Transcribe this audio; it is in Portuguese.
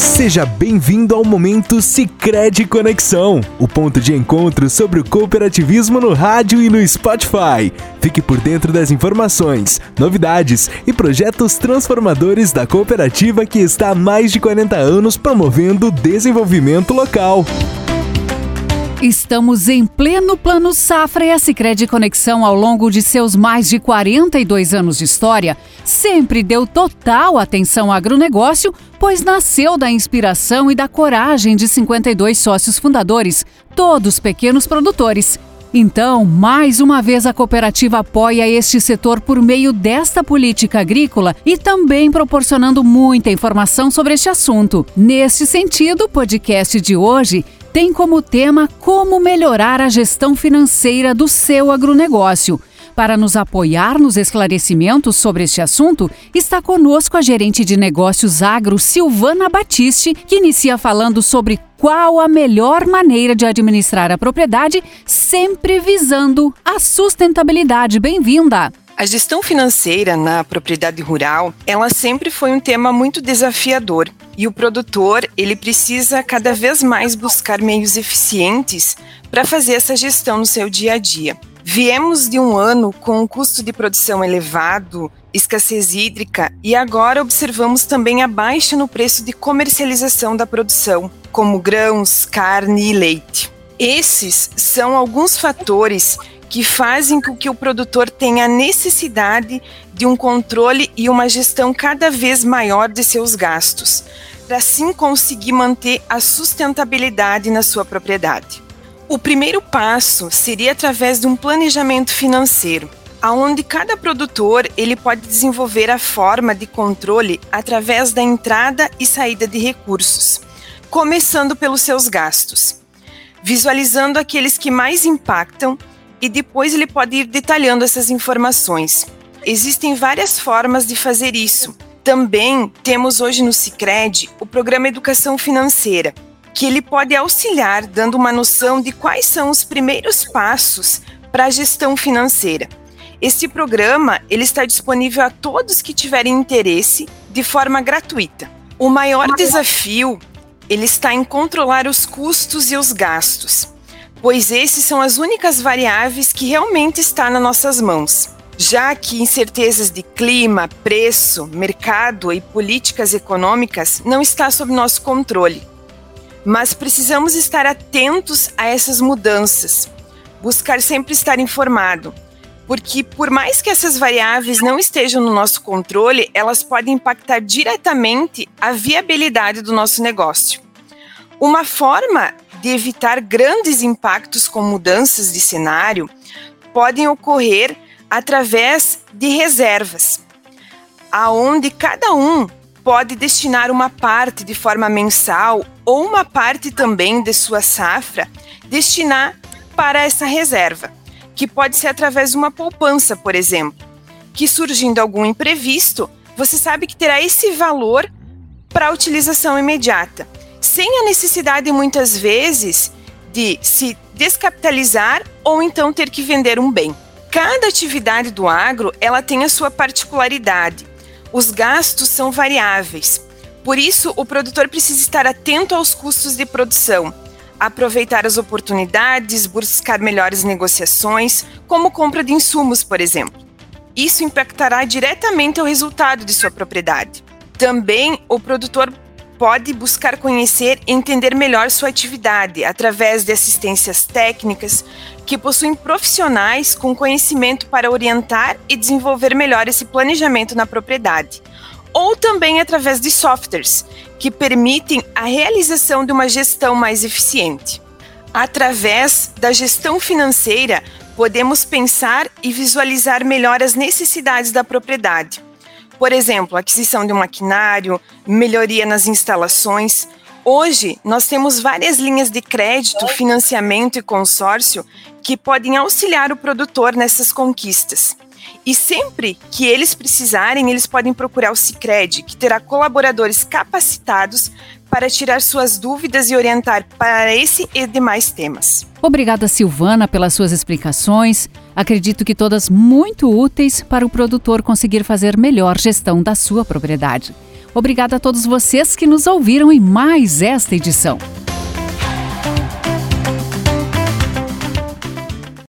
Seja bem-vindo ao momento Sicredi Conexão, o ponto de encontro sobre o cooperativismo no rádio e no Spotify. Fique por dentro das informações, novidades e projetos transformadores da cooperativa que está há mais de 40 anos promovendo o desenvolvimento local. Estamos em pleno plano safra e a Sicredi Conexão, ao longo de seus mais de 42 anos de história, sempre deu total atenção ao agronegócio, pois nasceu da inspiração e da coragem de 52 sócios fundadores, todos pequenos produtores. Então, mais uma vez a cooperativa apoia este setor por meio desta política agrícola e também proporcionando muita informação sobre este assunto. Neste sentido, o podcast de hoje tem como tema como melhorar a gestão financeira do seu agronegócio. Para nos apoiar nos esclarecimentos sobre este assunto, está conosco a gerente de negócios agro, Silvana Batiste, que inicia falando sobre qual a melhor maneira de administrar a propriedade, sempre visando a sustentabilidade. Bem-vinda! A gestão financeira na propriedade rural, ela sempre foi um tema muito desafiador e o produtor, ele precisa cada vez mais buscar meios eficientes para fazer essa gestão no seu dia a dia. Viemos de um ano com um custo de produção elevado, escassez hídrica e agora observamos também a baixa no preço de comercialização da produção, como grãos, carne e leite. Esses são alguns fatores que fazem com que o produtor tenha necessidade de um controle e uma gestão cada vez maior de seus gastos, para assim conseguir manter a sustentabilidade na sua propriedade. O primeiro passo seria através de um planejamento financeiro, aonde cada produtor ele pode desenvolver a forma de controle através da entrada e saída de recursos, começando pelos seus gastos, visualizando aqueles que mais impactam e depois ele pode ir detalhando essas informações. Existem várias formas de fazer isso. Também temos hoje no Sicredi o programa Educação Financeira, que ele pode auxiliar dando uma noção de quais são os primeiros passos para a gestão financeira. Este programa ele está disponível a todos que tiverem interesse de forma gratuita. O maior desafio ele está em controlar os custos e os gastos pois esses são as únicas variáveis que realmente estão nas nossas mãos. Já que incertezas de clima, preço, mercado e políticas econômicas não está sob nosso controle. Mas precisamos estar atentos a essas mudanças, buscar sempre estar informado, porque por mais que essas variáveis não estejam no nosso controle, elas podem impactar diretamente a viabilidade do nosso negócio. Uma forma de evitar grandes impactos com mudanças de cenário podem ocorrer através de reservas, aonde cada um pode destinar uma parte de forma mensal ou uma parte também de sua safra destinar para essa reserva, que pode ser através de uma poupança, por exemplo, que surgindo algum imprevisto, você sabe que terá esse valor para utilização imediata sem a necessidade muitas vezes de se descapitalizar ou então ter que vender um bem. Cada atividade do agro, ela tem a sua particularidade. Os gastos são variáveis. Por isso, o produtor precisa estar atento aos custos de produção, aproveitar as oportunidades, buscar melhores negociações, como compra de insumos, por exemplo. Isso impactará diretamente o resultado de sua propriedade. Também o produtor pode buscar conhecer e entender melhor sua atividade através de assistências técnicas que possuem profissionais com conhecimento para orientar e desenvolver melhor esse planejamento na propriedade, ou também através de softwares que permitem a realização de uma gestão mais eficiente. Através da gestão financeira, podemos pensar e visualizar melhor as necessidades da propriedade por exemplo, aquisição de um maquinário, melhoria nas instalações. Hoje, nós temos várias linhas de crédito, financiamento e consórcio que podem auxiliar o produtor nessas conquistas. E sempre que eles precisarem, eles podem procurar o Cicred, que terá colaboradores capacitados para tirar suas dúvidas e orientar para esse e demais temas. Obrigada, Silvana, pelas suas explicações. Acredito que todas muito úteis para o produtor conseguir fazer melhor gestão da sua propriedade. Obrigada a todos vocês que nos ouviram em mais esta edição.